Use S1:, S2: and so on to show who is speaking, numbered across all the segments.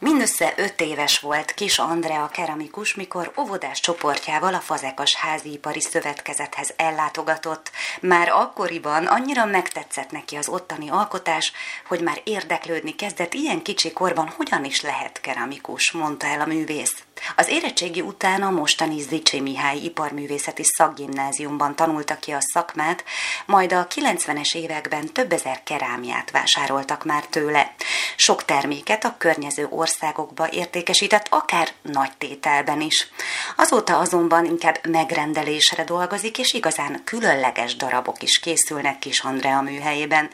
S1: Mindössze öt éves volt kis Andrea keramikus, mikor óvodás csoportjával a Fazekas Háziipari Szövetkezethez ellátogatott. Már akkoriban annyira megtetszett neki az ottani alkotás, hogy már érdeklődni kezdett ilyen kicsi korban, hogyan is lehet keramikus, mondta el a művész. Az érettségi után a mostani Zicsi Mihály Iparművészeti Szakgimnáziumban tanulta ki a szakmát, majd a 90-es években több ezer kerámiát vásároltak már tőle. Sok terméket a környező országokba értékesített, akár nagy tételben is. Azóta azonban inkább megrendelésre dolgozik, és igazán különleges darabok is készülnek Kis Andrea műhelyében.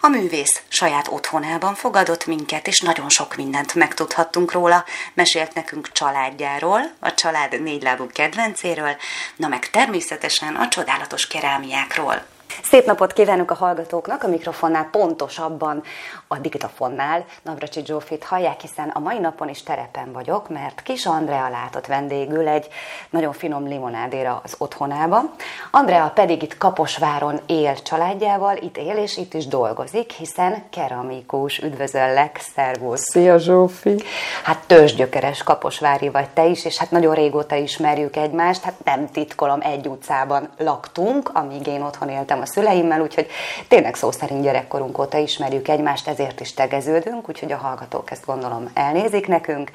S1: A művész saját otthonában fogadott minket, és nagyon sok mindent megtudhattunk róla. Mesélt nekünk családjáról, a család négylábú kedvencéről, na meg természetesen a csodálatos kerámiákról. Szép napot kívánok a hallgatóknak, a mikrofonnál pontosabban a diktafonnál Navracsi Zsófit hallják, hiszen a mai napon is terepen vagyok, mert Kis Andrea látott vendégül egy nagyon finom limonádéra az otthonába. Andrea pedig itt Kaposváron él családjával, itt él és itt is dolgozik, hiszen keramikus. Üdvözöllek, szervusz!
S2: Szia Zsófi!
S1: Hát tőzsgyökeres kaposvári vagy te is, és hát nagyon régóta ismerjük egymást, hát nem titkolom, egy utcában laktunk, amíg én otthon éltem a szüleimmel, úgyhogy tényleg szó szerint gyerekkorunk óta ismerjük egymást, ezért is tegeződünk, úgyhogy a hallgatók ezt gondolom elnézik nekünk.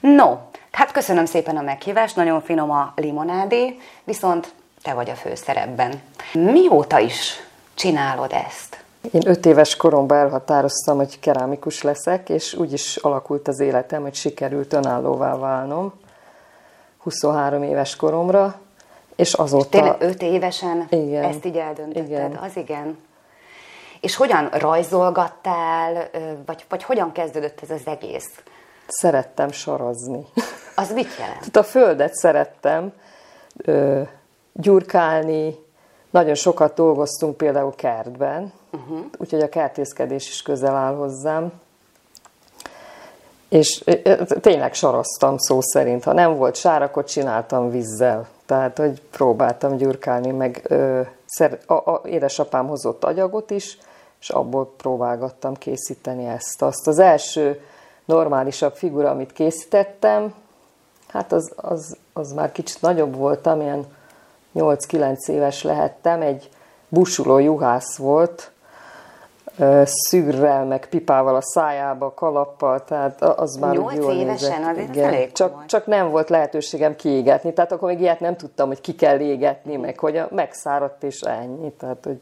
S1: No, hát köszönöm szépen a meghívást, nagyon finom a limonádé, viszont te vagy a főszerepben. Mióta is csinálod ezt?
S2: Én öt éves koromban elhatároztam, hogy kerámikus leszek, és úgy is alakult az életem, hogy sikerült önállóvá válnom 23 éves koromra, és azóta...
S1: Tényleg öt évesen
S2: igen,
S1: ezt így eldöntötted?
S2: Igen.
S1: Az igen. És hogyan rajzolgattál, vagy, vagy hogyan kezdődött ez az egész?
S2: Szerettem sorozni.
S1: Az mit jelent?
S2: Tehát a földet szerettem ö, gyurkálni, nagyon sokat dolgoztunk például kertben, uh-huh. úgyhogy a kertészkedés is közel áll hozzám. És tényleg soroztam szó szerint. Ha nem volt sár, akkor csináltam vízzel. Tehát, hogy próbáltam gyurkálni, meg ö, szer, a, a, édesapám hozott agyagot is, és abból próbálgattam készíteni ezt. Azt az első normálisabb figura, amit készítettem, hát az, az, az már kicsit nagyobb voltam, ilyen 8-9 éves lehettem, egy busuló juhász volt, szűrrel, meg pipával a szájába, kalappal, tehát az már
S1: Nyolc
S2: jól
S1: évesen
S2: nézett.
S1: azért Igen. elég
S2: csak, csak nem volt lehetőségem kiégetni, tehát akkor még ilyet nem tudtam, hogy ki kell égetni, meg hogy a, megszáradt és ennyi, tehát hogy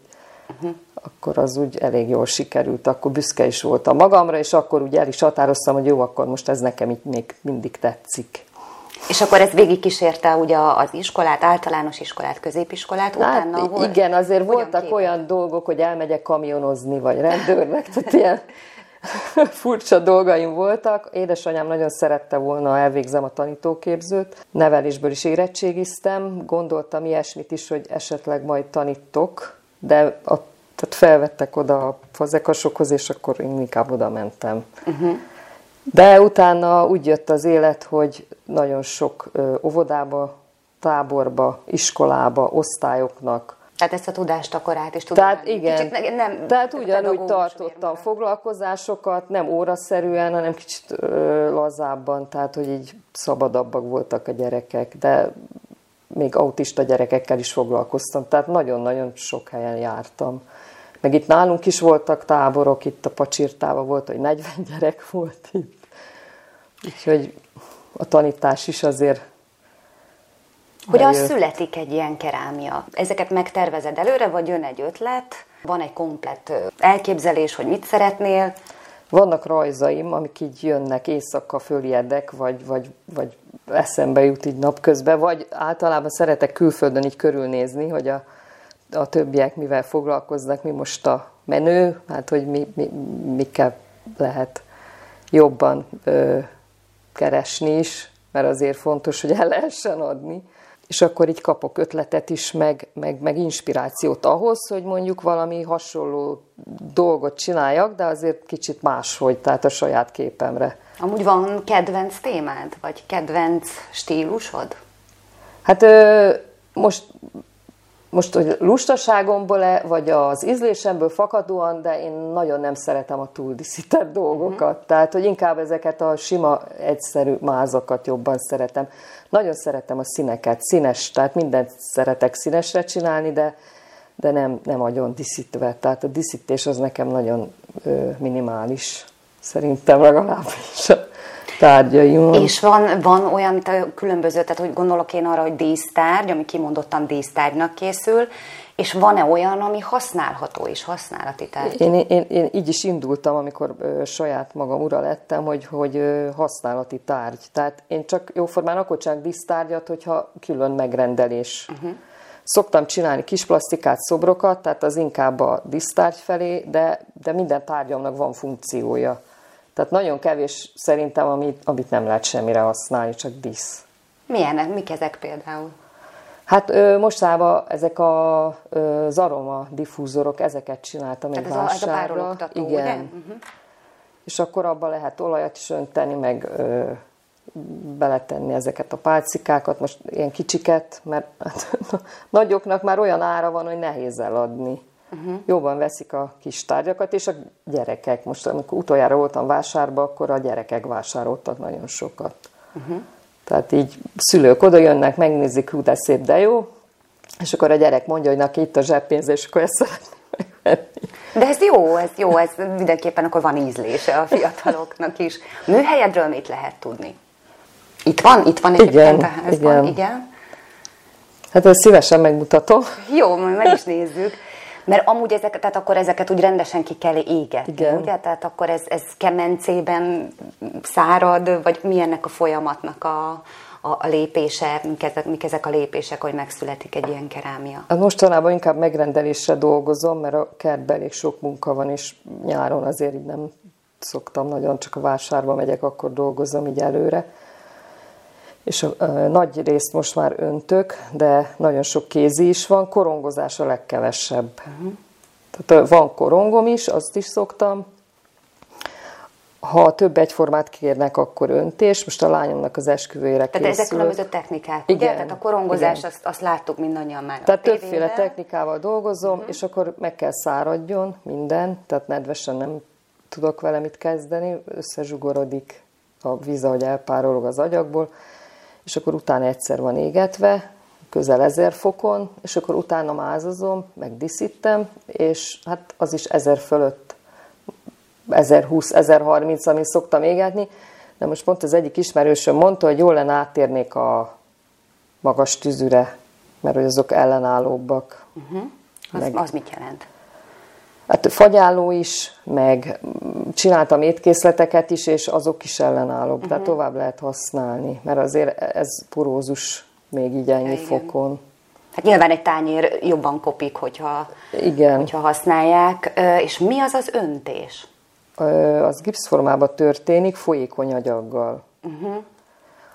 S2: uh-huh. akkor az úgy elég jól sikerült, akkor büszke is voltam magamra, és akkor úgy el is határoztam, hogy jó, akkor most ez nekem itt még mindig tetszik.
S1: És akkor ez végig kísérte ugye az iskolát, általános iskolát, középiskolát,
S2: hát,
S1: utána hol,
S2: Igen, azért voltak képet? olyan dolgok, hogy elmegyek kamionozni, vagy rendőrnek, tehát ilyen furcsa dolgaim voltak. Édesanyám nagyon szerette volna, elvégzem a tanítóképzőt. Nevelésből is érettségiztem. Gondoltam ilyesmit is, hogy esetleg majd tanítok, de a, tehát felvettek oda a fazekasokhoz, és akkor én inkább oda mentem. Uh-huh. De utána úgy jött az élet, hogy nagyon sok óvodába, táborba, iskolába, osztályoknak.
S1: Tehát ezt a tudást akkor át is tudom.
S2: Tehát igen, kicsit nem, tehát ugyanúgy tartottam foglalkozásokat, nem óraszerűen, hanem kicsit ö, lazábban, tehát hogy így szabadabbak voltak a gyerekek, de még autista gyerekekkel is foglalkoztam, tehát nagyon-nagyon sok helyen jártam. Meg itt nálunk is voltak táborok, itt a Pacsirtában volt, hogy 40 gyerek volt itt. Úgyhogy a tanítás is azért
S1: Hogyan bejött. születik egy ilyen kerámia? Ezeket megtervezed előre, vagy jön egy ötlet? Van egy komplett elképzelés, hogy mit szeretnél?
S2: Vannak rajzaim, amik így jönnek, éjszaka fölijedek, vagy, vagy, vagy eszembe jut így napközben, vagy általában szeretek külföldön így körülnézni, hogy a, a többiek mivel foglalkoznak, mi most a menő, hát hogy mi, mi, mikkel lehet jobban ö, keresni is, mert azért fontos, hogy el lehessen adni. És akkor így kapok ötletet is, meg, meg, meg inspirációt ahhoz, hogy mondjuk valami hasonló dolgot csináljak, de azért kicsit máshogy, tehát a saját képemre.
S1: Amúgy van kedvenc témád, vagy kedvenc stílusod?
S2: Hát most most, hogy lustaságomból-e, vagy az ízlésemből fakadóan, de én nagyon nem szeretem a túldíszített dolgokat. Mm. Tehát, hogy inkább ezeket a sima, egyszerű mázokat jobban szeretem. Nagyon szeretem a színeket, színes, tehát mindent szeretek színesre csinálni, de, de nem, nem nagyon díszítve. Tehát a díszítés az nekem nagyon ö, minimális, szerintem legalábbis tárgyaimon.
S1: És van, van olyan különböző, tehát hogy gondolok én arra, hogy dísztárgy, ami kimondottan dísztárgynak készül, és van-e olyan, ami használható és használati tárgy?
S2: Én, én, én így is indultam, amikor ö, saját magam ura lettem, hogy, hogy ö, használati tárgy. Tehát én csak jóformán akkor csak dísztárgyat, hogyha külön megrendelés. Uh-huh. Szoktam csinálni kis plastikát, szobrokat, tehát az inkább a dísztárgy felé, de, de minden tárgyamnak van funkciója. Tehát nagyon kevés szerintem, amit, amit nem lehet semmire használni, csak dísz.
S1: Milyenek? Mik ezek például?
S2: Hát ö, mostában ezek a, ö, az aroma diffúzorok, ezeket csináltam egy
S1: vásárra. Ez a, ez a
S2: Igen. Ugye? Uh-huh. És akkor abba lehet olajat is önteni, meg ö, beletenni ezeket a pálcikákat, most ilyen kicsiket, mert hát, nagyoknak már olyan ára van, hogy nehéz eladni uh-huh. jobban veszik a kis tárgyakat, és a gyerekek. Most amikor utoljára voltam vásárba, akkor a gyerekek vásároltak nagyon sokat. Uh-huh. Tehát így szülők oda jönnek, megnézik, hú, de szép, de jó, és akkor a gyerek mondja, hogy neki itt a zseppénz, és akkor ezt szeretném megvenni.
S1: De ez jó, ez jó, ez mindenképpen akkor van ízlése a fiataloknak is. Műhelyedről mit lehet tudni? Itt van? Itt van egyébként igen, a házban? Igen. igen.
S2: Hát ezt szívesen megmutatom.
S1: Jó, majd meg is nézzük. Mert amúgy ezeket, tehát akkor ezeket úgy rendesen ki kell égetni, Igen. ugye? Tehát akkor ez, ez kemencében szárad, vagy mi ennek a folyamatnak a, a, a lépése, mik ezek, mik ezek a lépések, hogy megszületik egy ilyen kerámia?
S2: Hát mostanában inkább megrendelésre dolgozom, mert a kertben elég sok munka van, és nyáron azért így nem szoktam nagyon, csak a vásárba megyek, akkor dolgozom így előre és nagy részt most már öntök, de nagyon sok kézi is van, korongozás a legkevesebb. Uh-huh. Tehát van korongom is, azt is szoktam. Ha több egyformát kérnek, akkor öntés. Most a lányomnak az esküvőjére
S1: Tehát ezek különböző technikák, igen, ugye? Tehát a korongozás, igen. azt, azt láttuk mindannyian már
S2: Tehát többféle technikával dolgozom, uh-huh. és akkor meg kell száradjon minden, tehát nedvesen nem tudok vele mit kezdeni, összezsugorodik a víz, ahogy elpárolog az agyagból, és akkor utána egyszer van égetve, közel ezer fokon, és akkor utána mázazom, meg diszítem, és hát az is ezer fölött, 1020, 1030, amit szoktam égetni, de most pont az egyik ismerősöm mondta, hogy jól lenne áttérnék a magas tűzűre, mert hogy azok ellenállóbbak.
S1: Uh-huh. Az, meg, az mit jelent?
S2: Hát fagyáló is, meg csináltam étkészleteket is, és azok is ellenállók, uh-huh. tehát tovább lehet használni, mert azért ez porózus még így ennyi ja, fokon.
S1: Hát nyilván egy tányér jobban kopik, hogyha, igen. hogyha használják. És mi az az öntés?
S2: Az gipszformában történik, folyékony agyaggal. Uh-huh.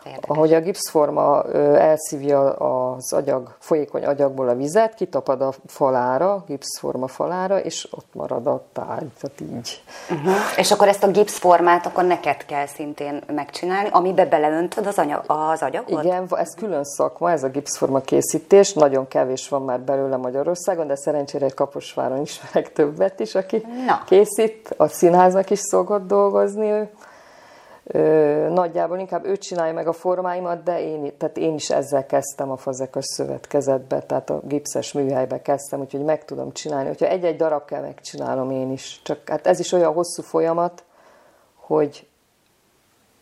S2: Érdekes. Ahogy a gipszforma elszívja az agyag, folyékony agyagból a vizet, kitapad a falára, gipszforma falára, és ott marad a tárgy, tehát így.
S1: Uh-huh. És akkor ezt a gipszformát akkor neked kell szintén megcsinálni, amibe beleöntöd az, anyag, az agyagot?
S2: Igen, ez külön szakma, ez a gipszforma készítés, nagyon kevés van már belőle Magyarországon, de szerencsére egy Kaposváron ismerek többet is, aki Na. készít, a színháznak is szokott dolgozni ő nagyjából inkább ő csinálja meg a formáimat, de én, tehát én is ezzel kezdtem a fazekas szövetkezetbe, tehát a gipszes műhelybe kezdtem, úgyhogy meg tudom csinálni. Hogyha egy-egy darab kell, megcsinálom én is. Csak hát ez is olyan hosszú folyamat, hogy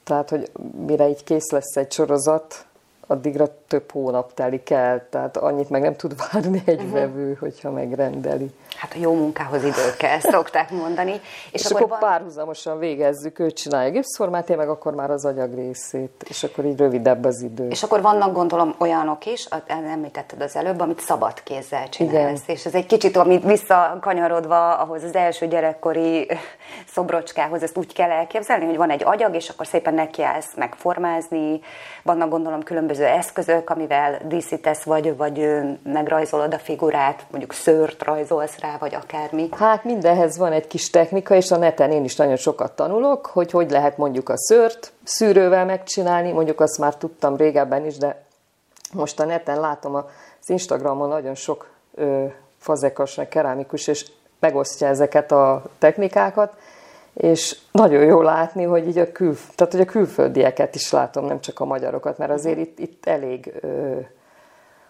S2: tehát, hogy mire így kész lesz egy sorozat, addigra több hónap telik el, tehát annyit meg nem tud várni egy uh-huh. vevő, hogyha megrendeli.
S1: Hát a jó munkához idő kell, szokták mondani.
S2: És, és akkor, akkor van... párhuzamosan végezzük, ő csinálja gipszformát, én meg akkor már az agyag részét, és akkor így rövidebb az idő.
S1: És akkor vannak gondolom olyanok is, említetted az előbb, amit szabad kézzel csinálsz. Igen. És ez egy kicsit, amit visszakanyarodva ahhoz az első gyerekkori szobrocskához, ezt úgy kell elképzelni, hogy van egy agyag, és akkor szépen nekiállsz megformázni, vannak gondolom különböző eszközök, amivel díszítesz, vagy, vagy megrajzolod a figurát, mondjuk szőrt rajzolsz rá, vagy akármi.
S2: Hát mindenhez van egy kis technika, és a neten én is nagyon sokat tanulok, hogy hogy lehet mondjuk a szőrt szűrővel megcsinálni, mondjuk azt már tudtam régebben is, de most a neten látom az Instagramon nagyon sok ö, fazekas, kerámikus, és megosztja ezeket a technikákat, és nagyon jó látni, hogy így a, kül, tehát, hogy a külföldieket is látom, nem csak a magyarokat, mert azért itt, itt elég, ö,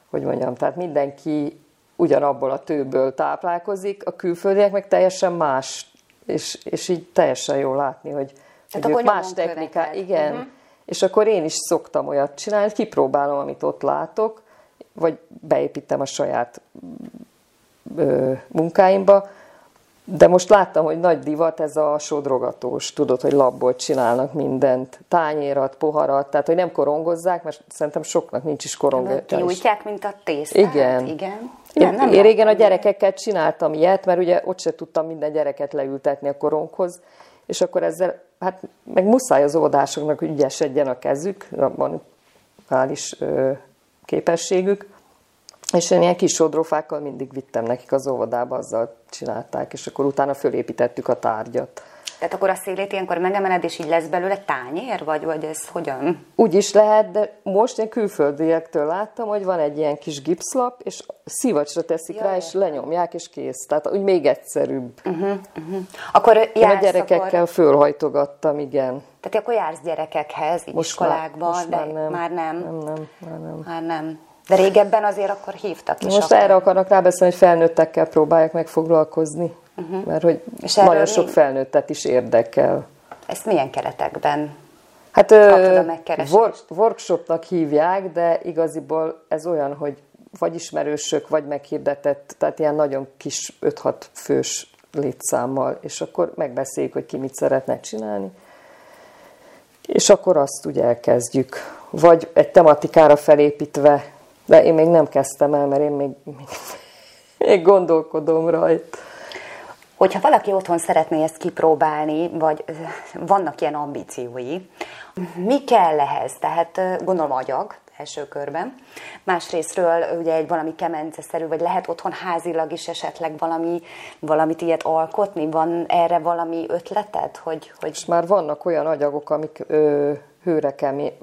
S2: hogy mondjam, tehát mindenki ugyanabból a tőből táplálkozik, a külföldiek meg teljesen más, és, és így teljesen jó látni, hogy,
S1: tehát hogy más
S2: technikák, igen, uh-huh. és akkor én is szoktam olyat csinálni, kipróbálom, amit ott látok, vagy beépítem a saját ö, munkáimba, de most láttam, hogy nagy divat ez a sodrogatós, tudod, hogy labból csinálnak mindent, tányérat, poharat, tehát hogy nem korongozzák, mert szerintem soknak nincs is korongozás.
S1: Kiújtják, mint a tésztát?
S2: Igen.
S1: Igen.
S2: Én, nem én régen a gyerekekkel csináltam ilyet, mert ugye ott se tudtam minden gyereket leültetni a koronghoz, és akkor ezzel, hát meg muszáj az óvodásoknak, hogy ügyesedjen a kezük, van hál' is ö, képességük, és én ilyen kis sodrófákkal mindig vittem nekik az óvodába, azzal csinálták, és akkor utána fölépítettük a tárgyat.
S1: Tehát akkor a szélét ilyenkor megemeled, és így lesz belőle tányér, vagy, vagy ez hogyan?
S2: Úgy is lehet, de most én külföldiektől láttam, hogy van egy ilyen kis gipszlap, és szivacsra teszik Jaj. rá, és lenyomják, és kész. Tehát úgy még egyszerűbb. Uh-huh, uh-huh.
S1: Akkor jársz,
S2: én a gyerekekkel akkor... fölhajtogattam, igen.
S1: Tehát akkor jársz gyerekekhez, most iskolákban, már, most de már nem. Már nem.
S2: Nem, nem, már nem.
S1: Már nem. De régebben azért akkor hívtak
S2: is. Most akkor. erre akarnak rábeszélni, hogy felnőttekkel próbálják meg foglalkozni, uh-huh. mert hogy És nagyon sok mi? felnőttet is érdekel.
S1: Ezt milyen keretekben
S2: Hát work, workshopnak hívják, de igaziból ez olyan, hogy vagy ismerősök, vagy meghirdetett, tehát ilyen nagyon kis 5-6 fős létszámmal, és akkor megbeszéljük, hogy ki mit szeretne csinálni, és akkor azt ugye elkezdjük. Vagy egy tematikára felépítve de én még nem kezdtem el, mert én még, még, még gondolkodom rajta.
S1: Hogyha valaki otthon szeretné ezt kipróbálni, vagy vannak ilyen ambíciói, mi kell ehhez? Tehát gondolom agyag, első körben. Másrésztről ugye egy valami kemenceszerű, vagy lehet otthon házilag is esetleg valami, valamit ilyet alkotni? Van erre valami ötleted? Hogy, hogy...
S2: És már vannak olyan agyagok, amik ö, hőre kemény,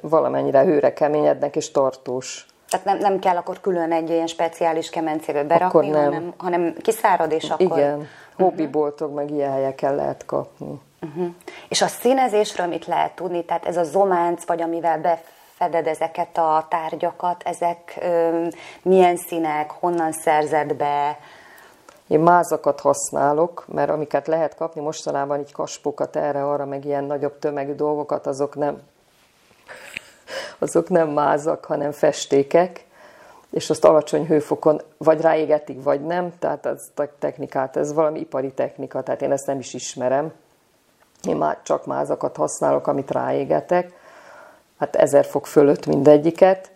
S2: valamennyire hőre keményednek és tartós.
S1: Tehát nem, nem kell akkor külön egy ilyen speciális kemencébe berakni, nem. Hanem, hanem kiszárad, és akkor...
S2: Igen, uh-huh. hobbiboltok meg ilyen helyeken lehet kapni.
S1: Uh-huh. És a színezésről mit lehet tudni? Tehát ez a zománc, vagy amivel befeded ezeket a tárgyakat, ezek ö, milyen színek, honnan szerzed be?
S2: Én mázakat használok, mert amiket lehet kapni mostanában, így kaspokat erre-arra, meg ilyen nagyobb tömegű dolgokat, azok nem azok nem mázak, hanem festékek, és azt alacsony hőfokon vagy ráégetik, vagy nem, tehát ez a technikát, ez valami ipari technika, tehát én ezt nem is ismerem. Én már csak mázakat használok, amit ráégetek, hát ezer fok fölött mindegyiket,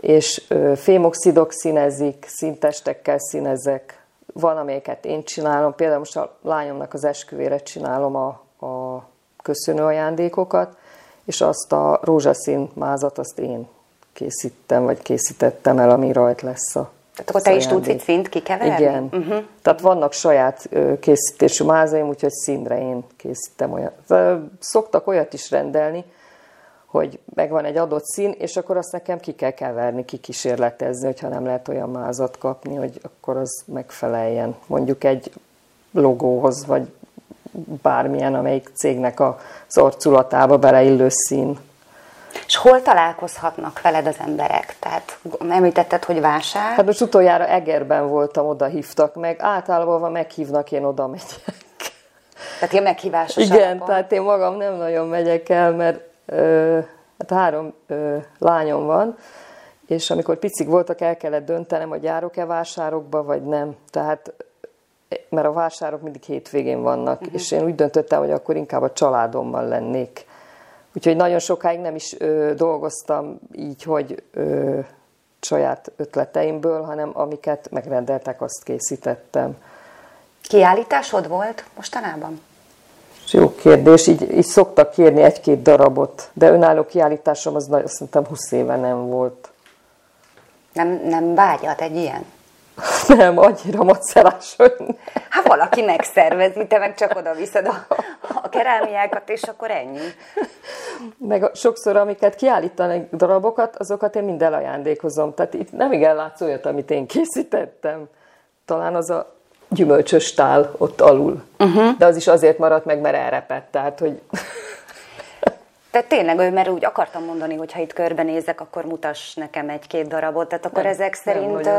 S2: és fémoxidok színezik, szintestekkel színezek, van, amelyeket én csinálom, például most a lányomnak az esküvére csinálom a, a köszönő ajándékokat, és azt a rózsaszín mázat azt én készítem, vagy készítettem el, ami rajt lesz a
S1: tehát akkor te is tudsz itt szint kikeverni?
S2: Igen. Uh-huh. Tehát vannak saját készítésű mázaim, úgyhogy színre én készítem olyat. Szoktak olyat is rendelni, hogy megvan egy adott szín, és akkor azt nekem ki kell keverni, kikísérletezni, hogyha nem lehet olyan mázat kapni, hogy akkor az megfeleljen mondjuk egy logóhoz, vagy bármilyen, amelyik cégnek az arculatába beleillő szín.
S1: És hol találkozhatnak veled az emberek? Tehát említetted, hogy vásár?
S2: Hát most utoljára Egerben voltam, oda hívtak meg. Általában meghívnak, én oda megyek.
S1: Tehát ilyen meghívásos
S2: Igen, alapon. tehát én magam nem nagyon megyek el, mert ö, Hát három ö, lányom van, és amikor picik voltak, el kellett döntenem, hogy járok-e vásárokba, vagy nem. Tehát, mert a vásárok mindig hétvégén vannak, uh-huh. és én úgy döntöttem, hogy akkor inkább a családommal lennék. Úgyhogy nagyon sokáig nem is ö, dolgoztam így, hogy ö, saját ötleteimből, hanem amiket megrendeltek, azt készítettem.
S1: Kiállításod volt mostanában?
S2: Jó kérdés, így, így szoktak kérni egy-két darabot, de önálló kiállításom az azt szerintem 20 éve nem volt.
S1: Nem, nem vágyat egy ilyen?
S2: Nem, annyira macerás, hogy
S1: Hát valaki megszervezi, te meg csak oda viszed a, a kerámiákat, és akkor ennyi.
S2: Meg sokszor, amiket kiállítanak darabokat, azokat én mind elajándékozom. Tehát itt nem igen látsz olyat, amit én készítettem. Talán az a gyümölcsös tál ott alul. Uh-huh. De az is azért maradt meg, mert elrepett. Tehát, hogy
S1: Tehát tényleg, mert úgy akartam mondani, hogy ha itt körbenézek, akkor mutass nekem egy-két darabot. Tehát akkor nem, ezek szerint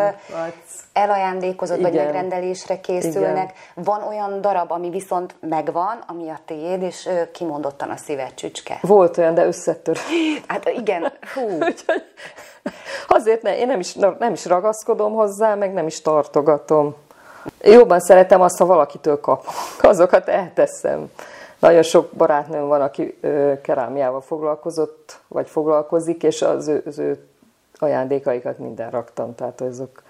S1: elajándékozod, vagy megrendelésre készülnek. Igen. Van olyan darab, ami viszont megvan, ami a tiéd, és kimondottan a szíved csücske.
S2: Volt olyan, de összetör.
S1: Hát igen, hú.
S2: Azért ne, én nem is, nem is ragaszkodom hozzá, meg nem is tartogatom. Jobban szeretem azt, ha valakitől kap. Azokat elteszem. Nagyon sok barátnőm van, aki kerámiával foglalkozott, vagy foglalkozik, és az ő, az ő ajándékaikat minden raktam, tehát azok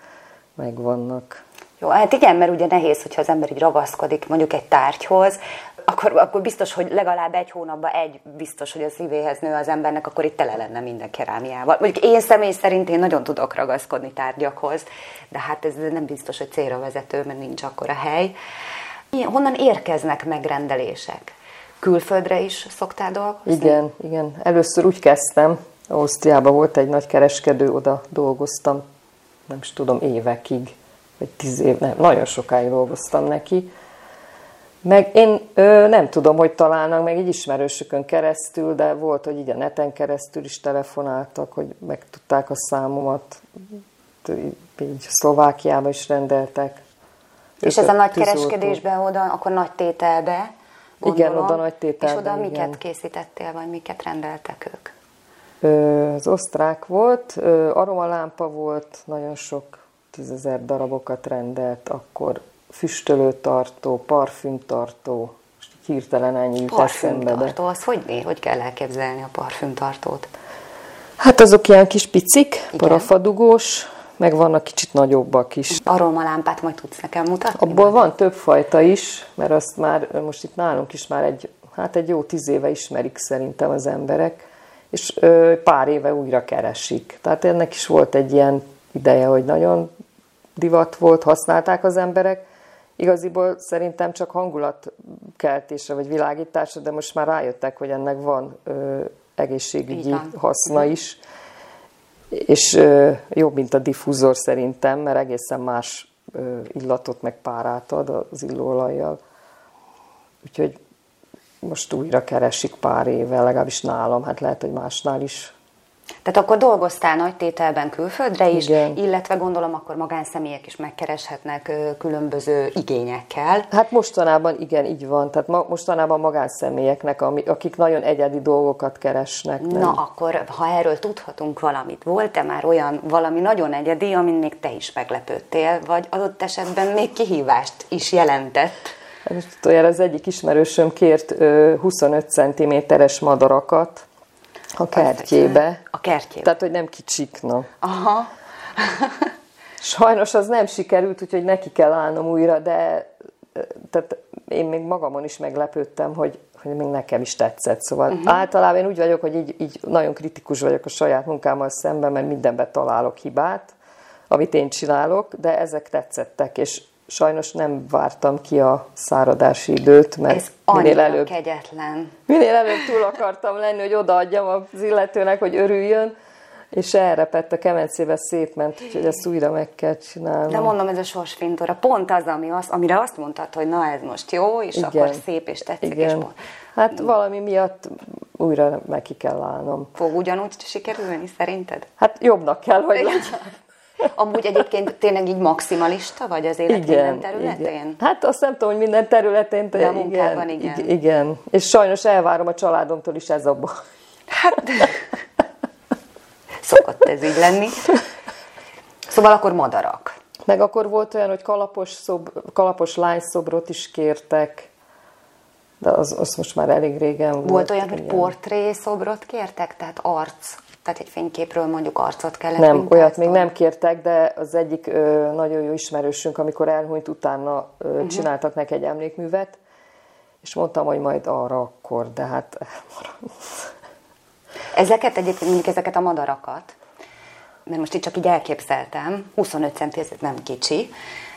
S2: megvannak.
S1: Jó, hát igen, mert ugye nehéz, hogyha az ember így ragaszkodik mondjuk egy tárgyhoz, akkor, akkor biztos, hogy legalább egy hónapban egy biztos, hogy a szívéhez nő az embernek, akkor itt tele lenne minden kerámiával. Mondjuk én személy szerint én nagyon tudok ragaszkodni tárgyakhoz, de hát ez nem biztos, hogy célra vezető, mert nincs akkor a hely. Honnan érkeznek megrendelések? Külföldre is szoktál dolgozni?
S2: Igen, igen. Először úgy kezdtem, Ausztriában volt egy nagy kereskedő, oda dolgoztam, nem is tudom, évekig, vagy tíz év, nem, nagyon sokáig dolgoztam neki. Meg én ö, nem tudom, hogy találnak meg egy ismerősökön keresztül, de volt, hogy így a neten keresztül is telefonáltak, hogy megtudták a számomat. Így Szlovákiába is rendeltek.
S1: És ez a nagy kereskedésben oda, akkor nagy tételbe
S2: Gondolom. Igen, oda nagy tételben.
S1: És oda
S2: igen.
S1: miket készítettél, vagy miket rendeltek ők?
S2: Az osztrák volt, aromalámpa volt, nagyon sok tízezer darabokat rendelt, akkor füstölőtartó, parfümtartó, hirtelen ennyi jut eszembe.
S1: Parfümtartó, az hogy, hogy kell elképzelni a parfümtartót?
S2: Hát azok ilyen kis picik, Igen. parafadugós, meg vannak kicsit nagyobbak is.
S1: Aromalámpát majd tudsz nekem mutatni?
S2: Abból van több fajta is, mert azt már most itt nálunk is már egy, hát egy jó tíz éve ismerik szerintem az emberek, és ö, pár éve újra keresik. Tehát ennek is volt egy ilyen ideje, hogy nagyon divat volt, használták az emberek. Igaziból szerintem csak hangulatkeltésre vagy világításra, de most már rájöttek, hogy ennek van ö, egészségügyi haszna is és jobb, mint a diffúzor szerintem, mert egészen más illatot meg párát ad az illóolajjal. Úgyhogy most újra keresik pár éve, legalábbis nálam, hát lehet, hogy másnál is
S1: tehát akkor dolgoztál nagy tételben külföldre is, Igen. illetve gondolom akkor magánszemélyek is megkereshetnek különböző igényekkel.
S2: Hát mostanában igen, így van. Tehát ma, mostanában magánszemélyeknek, akik nagyon egyedi dolgokat keresnek.
S1: Nem? Na akkor, ha erről tudhatunk valamit, volt-e már olyan valami nagyon egyedi, amin még te is meglepődtél, vagy adott esetben még kihívást is jelentett?
S2: Most olyan az egyik ismerősöm kért 25 cm-es madarakat, a kertjébe.
S1: A kertjébe.
S2: Tehát, hogy nem kicsikna.
S1: Aha.
S2: Sajnos az nem sikerült, úgyhogy neki kell állnom újra, de tehát én még magamon is meglepődtem, hogy, hogy még nekem is tetszett. Szóval uh-huh. általában én úgy vagyok, hogy így, így nagyon kritikus vagyok a saját munkámmal szemben, mert mindenben találok hibát, amit én csinálok, de ezek tetszettek, és sajnos nem vártam ki a száradási időt, mert Ez
S1: minél előbb, kegyetlen.
S2: Minél előbb túl akartam lenni, hogy odaadjam az illetőnek, hogy örüljön, és elrepett a kemencébe szétment, úgyhogy ezt újra meg kell csinálni.
S1: De mondom, ez a sorsfintora, pont az, ami az, amire azt mondtad, hogy na ez most jó, és Igen. akkor szép, és tetszik, Igen. és mond.
S2: Hát valami miatt újra neki kell állnom.
S1: Fog ugyanúgy sikerülni, szerinted?
S2: Hát jobbnak kell, hogy legyen.
S1: Amúgy egyébként tényleg így maximalista vagy az élet igen, minden területén?
S2: Igen. Hát azt nem tudom, hogy minden területén.
S1: De a munkában igen, igen.
S2: Igen. És sajnos elvárom a családomtól is ez a baj.
S1: Hát, szokott ez így lenni. Szóval akkor madarak.
S2: Meg akkor volt olyan, hogy kalapos, szob, kalapos lányszobrot is kértek, de az, az most már elég régen volt.
S1: Volt olyan, hogy portré szobrot kértek, tehát arc, tehát egy fényképről mondjuk arcot kellett
S2: Nem,
S1: mintázni?
S2: olyat még nem kértek, de az egyik ö, nagyon jó ismerősünk, amikor elhunyt, utána ö, uh-huh. csináltak neki egy emlékművet, és mondtam, hogy majd arra akkor, de hát
S1: Ezeket egyébként, mondjuk ezeket a madarakat, mert most itt csak így elképzeltem, 25 centi, ez nem kicsi,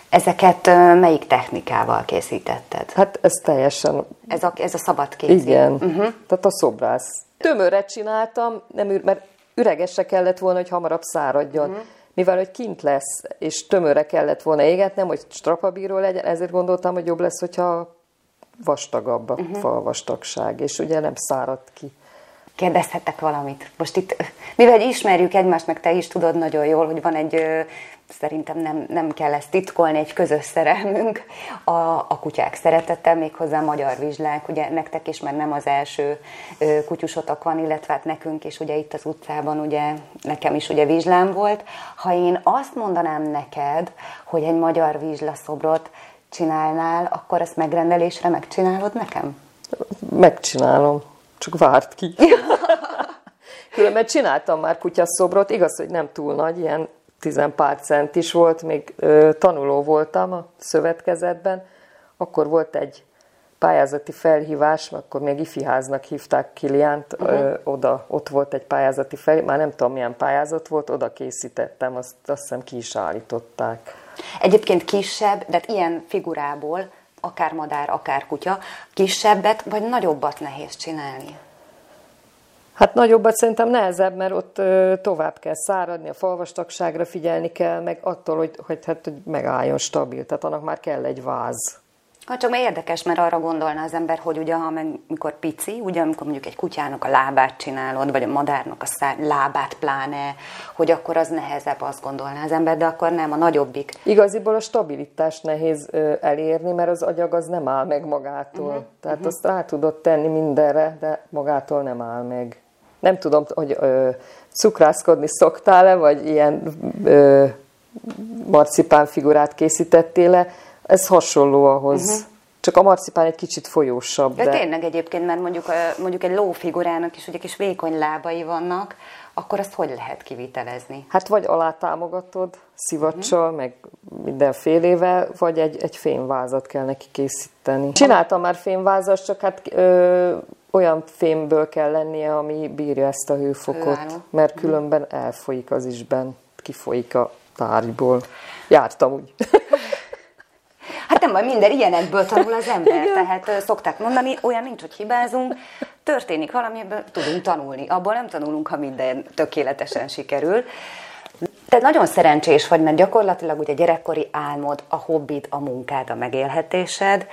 S1: ezeket melyik technikával készítetted?
S2: hát ez teljesen,
S1: Ez a, ez a szabad kézi.
S2: igen, uh-huh. tehát a szobrász. Tömörre csináltam, nem, mert üregesre kellett volna, hogy hamarabb száradjon. Uh-huh. Mivel, hogy kint lesz, és tömörre kellett volna égetnem, hogy strapabíró legyen, ezért gondoltam, hogy jobb lesz, hogyha vastagabb a uh-huh. falvastagság, és ugye nem szárad ki.
S1: Kérdezhetek valamit. Most itt, mivel ismerjük egymást, meg te is tudod nagyon jól, hogy van egy, szerintem nem, nem kell ezt titkolni, egy közös szerelmünk, a, a kutyák szeretete, méghozzá magyar vizslák, ugye nektek is már nem az első ö, kutyusotok van, illetve hát nekünk is ugye itt az utcában, ugye nekem is ugye vizslám volt. Ha én azt mondanám neked, hogy egy magyar vizslaszobrot csinálnál, akkor ezt megrendelésre megcsinálod nekem?
S2: Megcsinálom, csak várt ki. Különben csináltam már kutyaszobrot, igaz, hogy nem túl nagy, ilyen tizenpár centis volt, még ö, tanuló voltam a szövetkezetben, akkor volt egy pályázati felhívás, akkor még ifiháznak hívták Kiliánt, uh-huh. ö, oda, ott volt egy pályázati fel, már nem tudom milyen pályázat volt, oda készítettem, azt, azt hiszem ki is állították.
S1: Egyébként kisebb, de hát ilyen figurából, akár madár, akár kutya, kisebbet vagy nagyobbat nehéz csinálni.
S2: Hát nagyobbat szerintem nehezebb, mert ott ö, tovább kell száradni, a falvastagságra figyelni kell, meg attól, hogy, hogy, hát, hogy megálljon stabil, tehát annak már kell egy váz.
S1: Hát csak mert érdekes, mert arra gondolna az ember, hogy ugye, ha meg, mikor pici, ugye, amikor mondjuk egy kutyának a lábát csinálod, vagy a madárnak a szá- lábát pláne, hogy akkor az nehezebb, azt gondolná az ember, de akkor nem, a nagyobbik.
S2: Igaziból a stabilitást nehéz ö, elérni, mert az agyag az nem áll meg magától. Uh-huh. Tehát uh-huh. azt rá tudod tenni mindenre, de magától nem áll meg. Nem tudom, hogy ö, cukrászkodni szoktál-e, vagy ilyen ö, marcipán figurát készítettél-e. Ez hasonló ahhoz. Uh-huh. Csak a marcipán egy kicsit folyósabb.
S1: De, de tényleg egyébként, mert mondjuk, mondjuk egy lófigurának is ugye kis vékony lábai vannak, akkor azt hogy lehet kivitelezni?
S2: Hát vagy alátámogatod szivacsal, uh-huh. meg mindenfélével, vagy egy, egy fémvázat kell neki készíteni. Csináltam már fémvázat, csak hát ö, olyan fémből kell lennie, ami bírja ezt a hőfokot,
S1: Hőálló.
S2: mert különben elfolyik az isben, kifolyik a tárgyból. Jártam úgy.
S1: Hát nem baj, minden ilyenekből tanul az ember. Tehát ö, szokták mondani, olyan nincs, hogy hibázunk, történik valami, ebből tudunk tanulni. Abból nem tanulunk, ha minden tökéletesen sikerül. Te nagyon szerencsés vagy, mert gyakorlatilag ugye gyerekkori álmod, a hobbid, a munkád, a megélhetésed.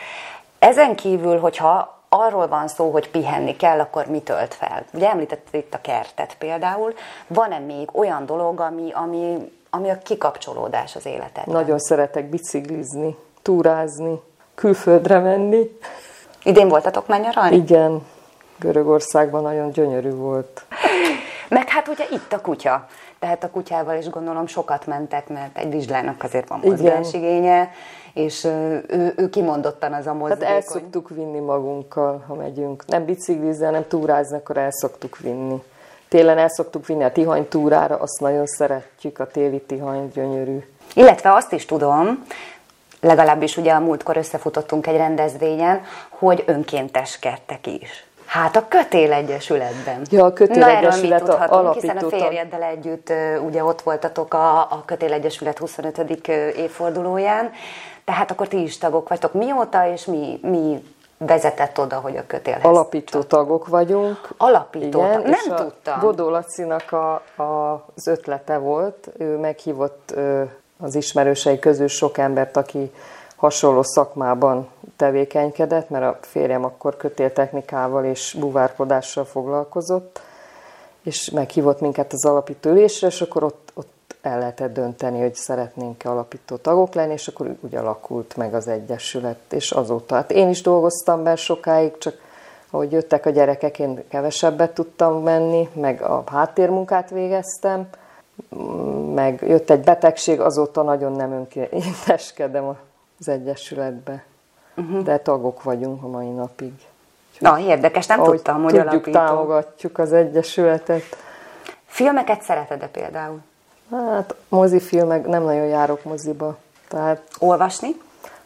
S1: Ezen kívül, hogyha arról van szó, hogy pihenni kell, akkor mi tölt fel? Ugye említetted itt a kertet például. Van-e még olyan dolog, ami, ami, ami a kikapcsolódás az életedben?
S2: Nagyon szeretek biciklizni, túrázni, külföldre menni.
S1: Idén voltatok már nyaralni?
S2: Igen, Görögországban nagyon gyönyörű volt.
S1: Meg hát ugye itt a kutya. Tehát a kutyával is gondolom sokat mentek, mert egy vizslának azért van
S2: Igen.
S1: És ő, ő kimondottan az a
S2: Hát
S1: mozgékony.
S2: el szoktuk vinni magunkkal, ha megyünk. Nem biciklizni, hanem túrázni, akkor el szoktuk vinni. Télen el szoktuk vinni a Tihany túrára, azt nagyon szeretjük, a téli Tihany gyönyörű.
S1: Illetve azt is tudom, legalábbis ugye a múltkor összefutottunk egy rendezvényen, hogy önkénteskedtek is. Hát a Kötélegyesületben.
S2: Ja, a Kötélegyesület
S1: Na, erről mit
S2: a-
S1: tudhatunk, hiszen a férjeddel együtt ugye ott voltatok a, a Kötélegyesület 25. ö, évfordulóján, tehát akkor ti is tagok vagytok. Mióta és mi, mi vezetett oda, hogy a kötélhez?
S2: Alapító tagok vagyunk.
S1: Alapító tag.
S2: és
S1: Nem
S2: a
S1: tudtam.
S2: Godó Lacinak a, a, az ötlete volt. Ő meghívott ö, az ismerősei közül sok embert, aki hasonló szakmában tevékenykedett, mert a férjem akkor kötéltechnikával és buvárkodással foglalkozott, és meghívott minket az alapító ülésre, és akkor ott, ott el lehetett dönteni, hogy szeretnénk-e alapító tagok lenni, és akkor úgy alakult meg az Egyesület, és azóta. Hát én is dolgoztam benne sokáig, csak ahogy jöttek a gyerekek, én kevesebbet tudtam menni, meg a háttérmunkát végeztem, meg jött egy betegség, azóta nagyon nem önkénteskedem az Egyesületbe. Uh-huh. De tagok vagyunk a mai napig.
S1: Na, érdekes, nem Ahogy tudtam, hogy
S2: tudjuk,
S1: alapító.
S2: támogatjuk az Egyesületet.
S1: Filmeket szereted-e például?
S2: Hát mozifilmek, nem nagyon járok moziba. Tehát
S1: Olvasni?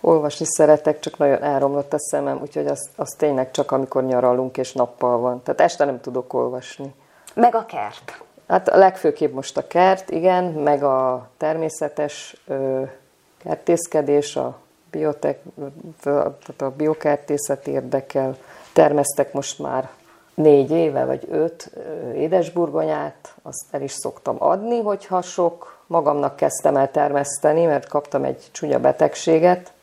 S2: olvasni szeretek, csak nagyon elromlott a szemem, úgyhogy az, az tényleg csak amikor nyaralunk és nappal van. Tehát este nem tudok olvasni.
S1: Meg a kert.
S2: Hát a legfőképp most a kert, igen, meg a természetes ö, kertészkedés, a biotek, tehát a biokertészet érdekel. Termesztek most már négy éve vagy öt édesburgonyát, azt el is szoktam adni, hogyha sok. Magamnak kezdtem el termeszteni, mert kaptam egy csúnya betegséget,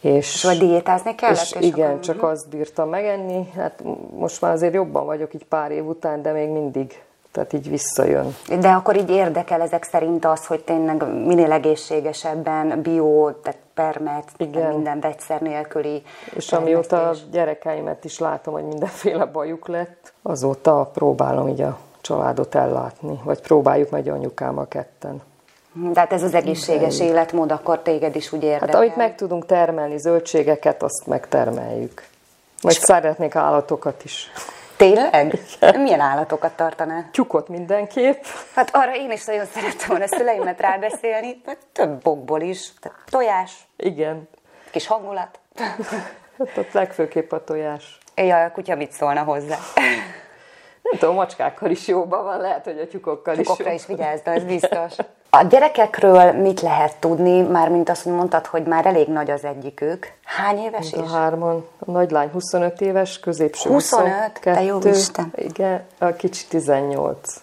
S2: és,
S1: És vagy diétázni kellett?
S2: és
S1: és
S2: igen,
S1: akkor-
S2: csak azt bírtam megenni. Hát most már azért jobban vagyok így pár év után, de még mindig, tehát így visszajön.
S1: De akkor így érdekel ezek szerint az, hogy tényleg minél egészségesebben, bio, tehát permet,
S2: Igen.
S1: minden vegyszer nélküli
S2: És amióta a
S1: termesztés.
S2: gyerekeimet is látom, hogy mindenféle bajuk lett, azóta próbálom így a családot ellátni, vagy próbáljuk meg anyukámmal ketten.
S1: Tehát ez az egészséges életmód, akkor téged is úgy érdekel.
S2: Hát amit meg tudunk termelni, zöldségeket, azt megtermeljük. Vagy szeretnék állatokat is.
S1: Tényleg? Milyen állatokat tartanál?
S2: Tyukot mindenképp.
S1: Hát arra én is nagyon szerettem volna szüleimet rábeszélni, hát több bokból is. Tehát tojás,
S2: Igen.
S1: kis hangulat.
S2: Hát legfőképp a tojás.
S1: Ja, a kutya mit szólna hozzá?
S2: Nem tudom, macskákkal is jóban van, lehet, hogy a tyukokkal is
S1: Tyúkokra
S2: jó.
S1: is vigyázz, de ez biztos. A gyerekekről mit lehet tudni, mármint azt, hogy mondtad, hogy már elég nagy az egyikük. Hány éves is?
S2: A hárman. A nagylány 25 éves, középső
S1: 25? Te jó
S2: 22.
S1: Isten.
S2: Igen, a kicsi 18.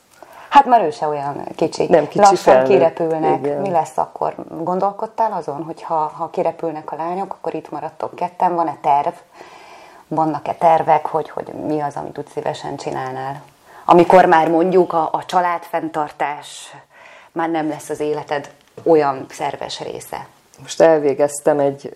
S1: Hát már ő se olyan kicsi.
S2: Nem kicsi,
S1: Lassan
S2: felnőtt.
S1: kirepülnek.
S2: Igen.
S1: Mi lesz akkor? Gondolkodtál azon, hogy ha, ha kirepülnek a lányok, akkor itt maradtok ketten? Van-e terv? Vannak-e tervek, hogy, hogy mi az, amit úgy szívesen csinálnál? Amikor már mondjuk a, a családfenntartás már nem lesz az életed olyan szerves része.
S2: Most elvégeztem egy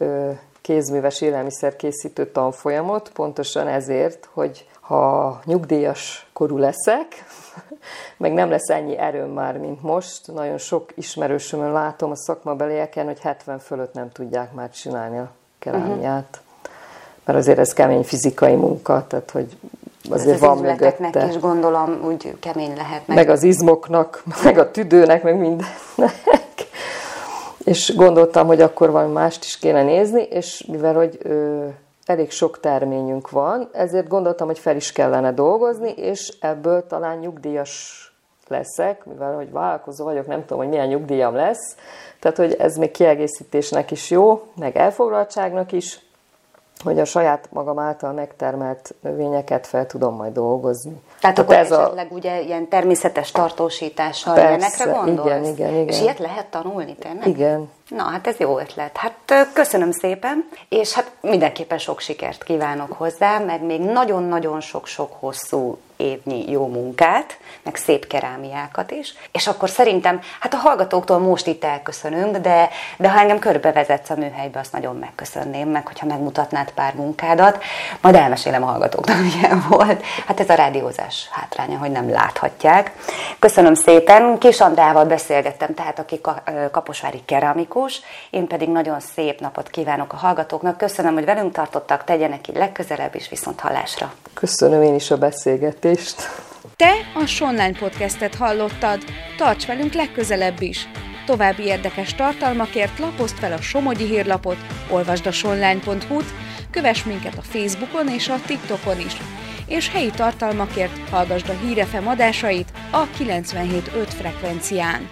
S2: kézműves élelmiszerkészítő tanfolyamot, pontosan ezért, hogy ha nyugdíjas korú leszek, meg nem lesz ennyi erőm már, mint most, nagyon sok ismerősömön látom a szakmabelieken, hogy 70 fölött nem tudják már csinálni a kerámiát. Mert azért ez kemény fizikai munka, tehát hogy azért
S1: az
S2: van mögötte.
S1: is gondolom úgy kemény lehet.
S2: meg az izmoknak, meg a tüdőnek, meg mindennek. És gondoltam, hogy akkor valami mást is kéne nézni, és mivel, hogy ö, elég sok terményünk van, ezért gondoltam, hogy fel is kellene dolgozni, és ebből talán nyugdíjas leszek, mivel hogy vállalkozó vagyok, nem tudom, hogy milyen nyugdíjam lesz, tehát hogy ez még kiegészítésnek is jó, meg elfoglaltságnak is, hogy a saját magam által megtermelt növényeket fel tudom majd dolgozni.
S1: Tehát akkor
S2: ez a,
S1: esetleg ugye ilyen természetes tartósítással
S2: Persze,
S1: ilyenekre gondolsz?
S2: igen, igen, igen.
S1: És ilyet lehet tanulni tényleg?
S2: Igen.
S1: Na, hát ez jó ötlet. Hát köszönöm szépen, és hát mindenképpen sok sikert kívánok hozzá, meg még nagyon-nagyon sok-sok hosszú évnyi jó munkát, meg szép kerámiákat is. És akkor szerintem, hát a hallgatóktól most itt elköszönünk, de, de ha engem körbevezetsz a műhelybe, azt nagyon megköszönném, meg hogyha megmutatnád pár munkádat, majd elmesélem a hallgatóknak, hogy ilyen volt. Hát ez a rádiózás hátránya, hogy nem láthatják. Köszönöm szépen. Kis Andrával beszélgettem, tehát aki kaposvári keramikus, én pedig nagyon szép napot kívánok a hallgatóknak. Köszönöm, hogy velünk tartottak, tegyenek így legközelebb is, viszont hallásra.
S2: Köszönöm én is a beszélgetést.
S3: Te a Sonline podcastet hallottad. Tarts velünk legközelebb is! További érdekes tartalmakért lapozd fel a Somogyi hírlapot, olvasd a sonline.hu-t, kövess minket a Facebookon és a TikTokon is, és helyi tartalmakért hallgasd a Hírefem adásait a 97.5 frekvencián.